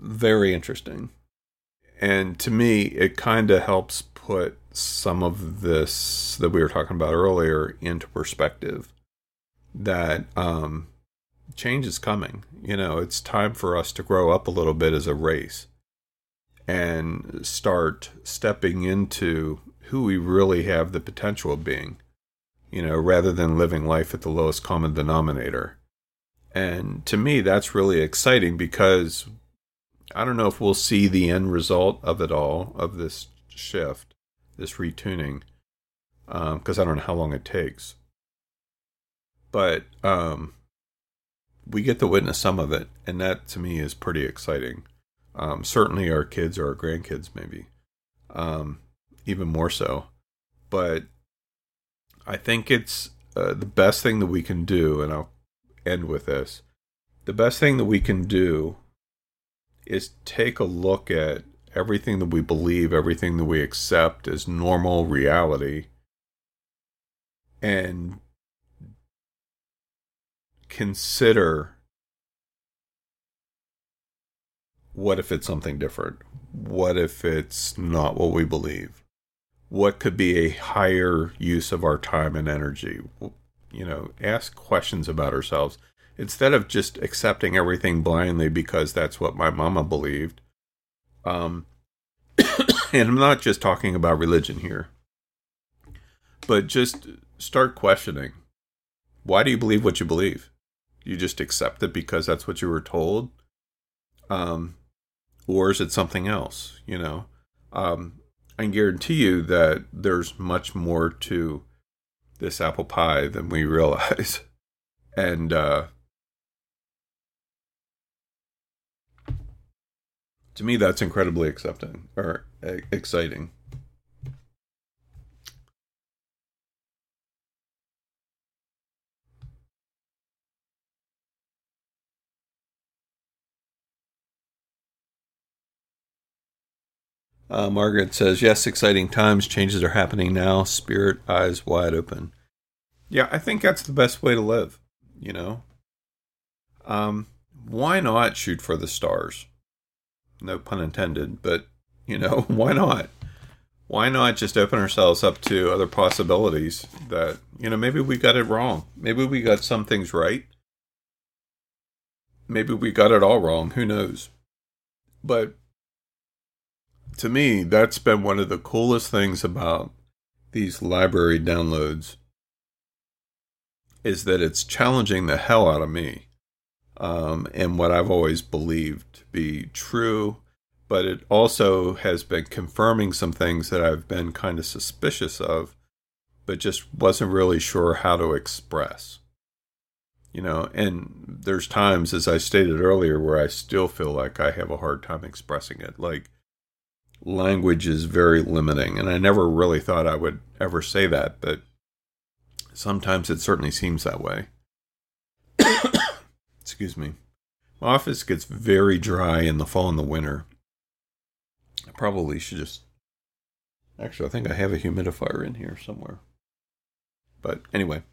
very interesting. And to me, it kind of helps put some of this that we were talking about earlier into perspective that um, change is coming. You know, it's time for us to grow up a little bit as a race and start stepping into who we really have the potential of being, you know, rather than living life at the lowest common denominator. And to me, that's really exciting because I don't know if we'll see the end result of it all, of this shift, this retuning, because um, I don't know how long it takes but um, we get to witness some of it, and that to me is pretty exciting. Um, certainly, our kids or our grandkids, maybe, um, even more so. But I think it's uh, the best thing that we can do, and I'll end with this. The best thing that we can do is take a look at everything that we believe, everything that we accept as normal reality, and consider what if it's something different? What if it's not what we believe? What could be a higher use of our time and energy? You know, ask questions about ourselves instead of just accepting everything blindly because that's what my mama believed. Um, and I'm not just talking about religion here, but just start questioning. Why do you believe what you believe? You just accept it because that's what you were told. Um, or is it something else? You know, um, I guarantee you that there's much more to this apple pie than we realize, and uh, to me, that's incredibly accepting or uh, exciting. Uh, Margaret says, Yes, exciting times. Changes are happening now. Spirit, eyes wide open. Yeah, I think that's the best way to live, you know? Um, why not shoot for the stars? No pun intended, but, you know, why not? Why not just open ourselves up to other possibilities that, you know, maybe we got it wrong. Maybe we got some things right. Maybe we got it all wrong. Who knows? But to me, that's been one of the coolest things about these library downloads is that it's challenging the hell out of me um, and what I've always believed to be true, but it also has been confirming some things that I've been kind of suspicious of, but just wasn't really sure how to express. You know, and there's times, as I stated earlier, where I still feel like I have a hard time expressing it. Like, language is very limiting. And I never really thought I would ever say that, but sometimes it certainly seems that way. Excuse me. My office gets very dry in the fall and the winter. I probably should just. Actually, I think I have a humidifier in here somewhere. But anyway,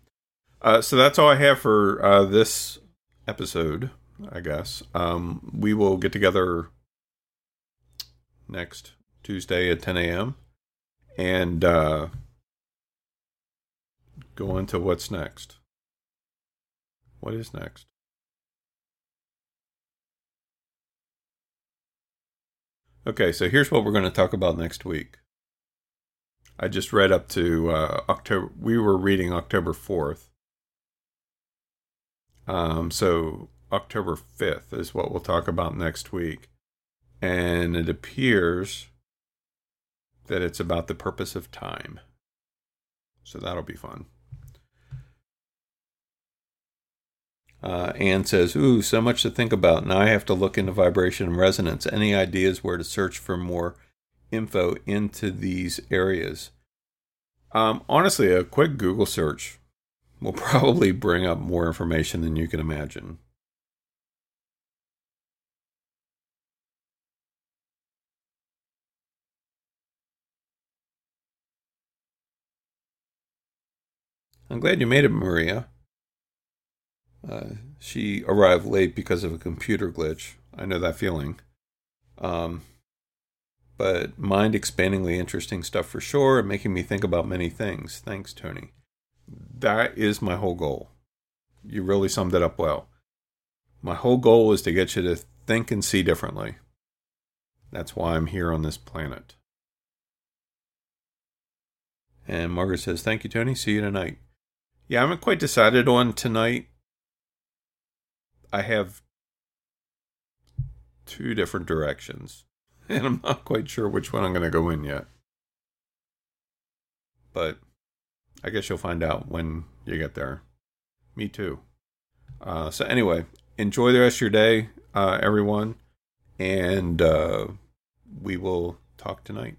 uh, so that's all I have for uh, this episode, I guess. Um, we will get together next Tuesday at 10 a.m. and uh, go into what's next. What is next? Okay, so here's what we're going to talk about next week. I just read up to uh, October. We were reading October 4th. Um, so October 5th is what we'll talk about next week. And it appears that it's about the purpose of time. So that'll be fun. Uh, Anne says, Ooh, so much to think about. Now I have to look into vibration and resonance. Any ideas where to search for more info into these areas? Um, honestly, a quick Google search will probably bring up more information than you can imagine. I'm glad you made it, Maria. She arrived late because of a computer glitch. I know that feeling. Um, but mind expandingly interesting stuff for sure, and making me think about many things. Thanks, Tony. That is my whole goal. You really summed it up well. My whole goal is to get you to think and see differently. That's why I'm here on this planet. And Margaret says, Thank you, Tony. See you tonight. Yeah, I haven't quite decided on tonight. I have two different directions, and I'm not quite sure which one I'm going to go in yet. But I guess you'll find out when you get there. Me too. Uh, so, anyway, enjoy the rest of your day, uh, everyone, and uh, we will talk tonight.